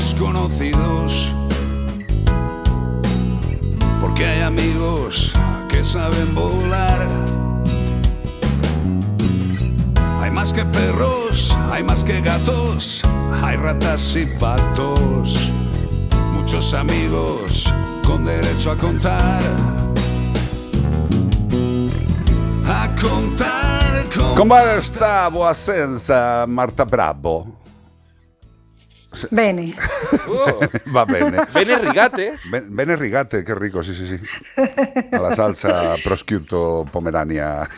los conocidos. Porque hay amigos que saben volar. Hay más que perros, hay más que gatos, hay ratas y patos. Muchos amigos con derecho a contar. A contar con... Boa senza Marta Bravo? Bene. Oh, Va bene. Bene rigate. Ben- Bene rigate, qué rico, sí, sí, sí. A la salsa prosciutto pomerania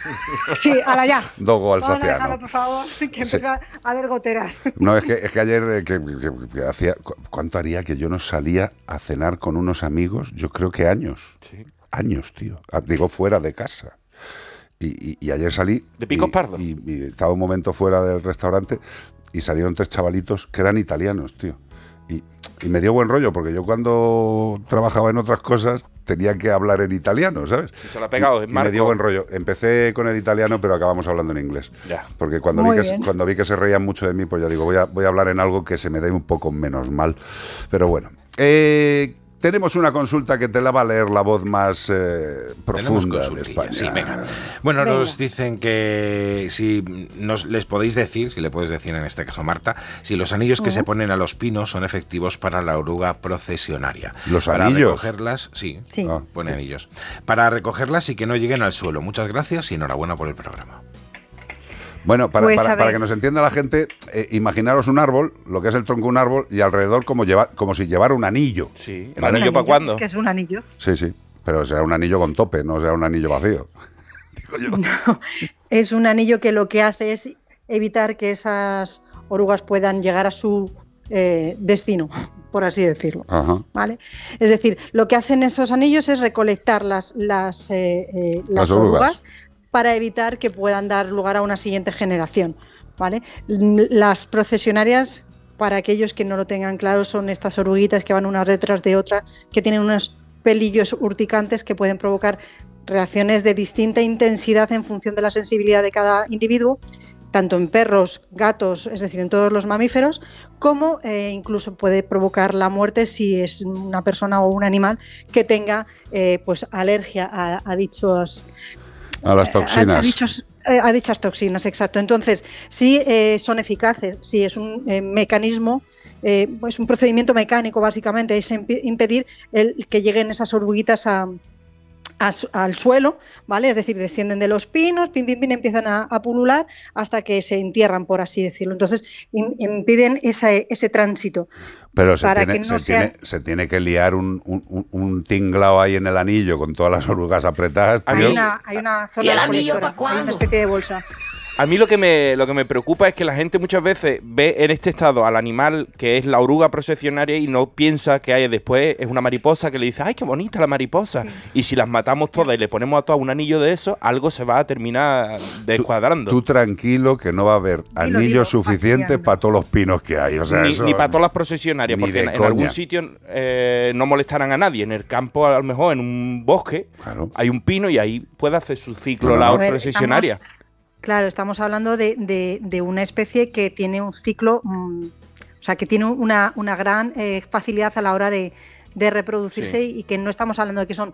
Sí, ahora ya. dogo a alsaciano. dejarlo, por favor, que Sí. empieza a haber goteras. No, es que, es que ayer eh, que, que- que hacía... cu- ¿Cuánto haría que yo no salía a cenar con unos amigos? Yo creo que años. Sí. Años, tío. Ah, Digo, fuera de casa. Y, y- y ayer salí... ¿De picos y- pardos? Y, y estaba un momento fuera del restaurante y salieron tres chavalitos que eran italianos, tío. Y, y me dio buen rollo, porque yo cuando trabajaba en otras cosas tenía que hablar en italiano, ¿sabes? Y se lo ha pegado, Y- en y me dio buen rollo. Empecé con el italiano, pero acabamos hablando en inglés. Ya. Porque cuando Muy vi, que, cuando vi que se reían mucho de mí, pues ya digo, voy a, voy a hablar en algo que se me dé un poco menos mal. Pero bueno. Eh, tenemos una consulta que te la va a leer la voz más eh, profunda de España. sí, venga. Bueno, Venga. nos dicen que si nos les podéis decir, si le puedes decir en este caso Marta, si los anillos que se ponen a los pinos son efectivos para la oruga procesionaria. ¿Los para anillos? recogerlas, sí, Sí. Ah. pone anillos. Para recogerlas y que no lleguen al suelo. Muchas gracias y enhorabuena por el programa. Bueno, para, Pues, para- para que nos entienda la gente, eh, imaginaros un árbol, lo que es el tronco de un árbol, y alrededor como, lleva, como si llevara un anillo. Sí. ¿El Vale. anillo para cuándo? Es que es un anillo. Sí, sí. Pero será un anillo con tope, no será un anillo vacío. Es un anillo que lo que hace es evitar que esas orugas puedan llegar a su eh, destino, por así decirlo. Ajá. ¿Vale? Es decir, lo que hacen esos anillos es recolectar las, las, eh, eh, Las las orugas. orugas para evitar que puedan dar lugar a una siguiente generación. ¿vale? Las procesionarias, para aquellos que no lo tengan claro, son estas oruguitas que van unas detrás de otras, que tienen unos pelillos urticantes que pueden provocar reacciones de distinta intensidad en función de la sensibilidad de cada individuo, tanto en perros, gatos, es decir, en todos los mamíferos, como eh, incluso puede provocar la muerte si es una persona o un animal que tenga eh, pues alergia a, a dichos A las a- toxinas. A, dichos- eh, a dichas toxinas, exacto. Entonces, sí eh, son eficaces, sí es un eh, mecanismo, eh, es un procedimiento mecánico básicamente, es impedir el, que lleguen esas oruguitas a, a al suelo, ¿vale? Es decir, descienden de los pinos, pin, pin, pin, empiezan a, a pulular hasta que se entierran, por así decirlo. Entonces, im- impiden ese, ese tránsito. Pero se, para tiene, que no se, sean- tiene, se tiene que liar un, un, tinglao ahí en el anillo con todas las orugas apretadas. Tío. Hay una, hay una zona ¿Y el de anillo colectora, pa' cuándo? hay una especie de bolsa. A mí lo que me lo que me preocupa es que la gente muchas veces ve en este estado al animal que es la oruga procesionaria y no piensa que hay después es una mariposa que le dice, "Ay, qué bonita la mariposa." Y si las matamos todas y le ponemos a todas un anillo de eso, algo se va a terminar descuadrando. Tú tranquilo que no va a haber Dilo, anillo dilo, suficiente Fastidiando. para todos los pinos que hay. O sea, ni, eso- ni para todas las procesionarias, porque en, algún sitio eh, no molestarán a nadie. En el campo, a lo mejor, en un bosque, Claro. hay un pino y ahí puede hacer su ciclo No, no, la procesionaria. Claro, estamos hablando de, de- de una especie que tiene un ciclo, mm, o sea, que tiene una, una gran eh, facilidad a la hora de, de reproducirse Sí. y que no estamos hablando de que son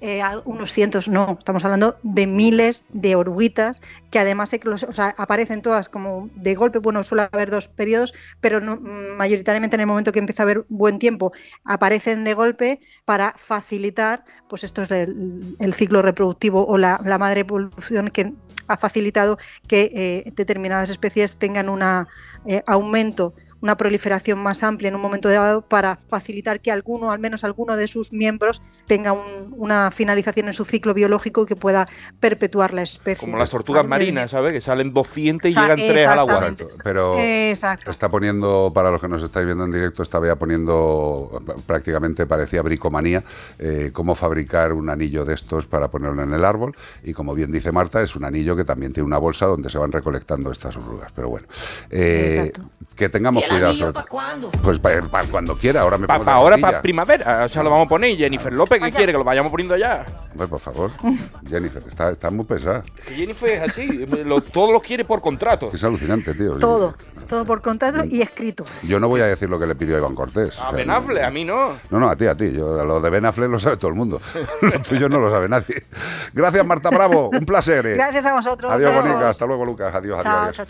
eh, unos cientos, no, estamos hablando de miles de oruguitas que además o sea, aparecen todas como de golpe, bueno, suele haber dos periodos, pero no- mm, mayoritariamente en el momento que empieza a haber buen tiempo aparecen de golpe para facilitar, pues esto es el, el ciclo reproductivo o la, la madre evolución que ha facilitado que eh, determinadas especies tengan un aumento, una proliferación más amplia en un momento dado para facilitar que alguno, al menos alguno de sus miembros, tenga un- una finalización en su ciclo biológico y que pueda perpetuar la especie. Como las tortugas marinas, ¿sabes? Que salen 200 y O sea, llegan 3 al agua. pero Exacto. está poniendo, para los que nos estáis viendo en directo, estaba ya poniendo, prácticamente parecía bricomanía, eh, cómo fabricar un anillo de estos para ponerlo en el árbol. Y como bien dice Marta, es un anillo que también tiene una bolsa donde se van recolectando estas orugas. Pero bueno, eh, Exacto. que tengamos ¿Y Cuidado, suelta. Pues para cuando quiera, ahora me Para pongo ahora, para primavera. O sea, lo vamos a poner. Jennifer López, ¿qué quiere? Que lo vayamos poniendo ya. Hombre, por favor. Jennifer, está, está muy pesada. Jennifer es así. lo- todo lo quiere por contrato. Es alucinante, tío. Todo, todo por contrato y escrito. Yo no voy a decir lo que le pidió Iván Cortés. A O sea, Ben Affleck, a mí no. No, no, a ti, a ti. Yo, lo de Ben Affleck lo sabe todo el mundo. lo tuyo no lo sabe nadie. Gracias, Marta Bravo. Un placer. eh. Gracias a vosotros. Adiós. Bonica. Hasta luego, Lucas. Adiós, adiós. Chao, adiós. chao, chao.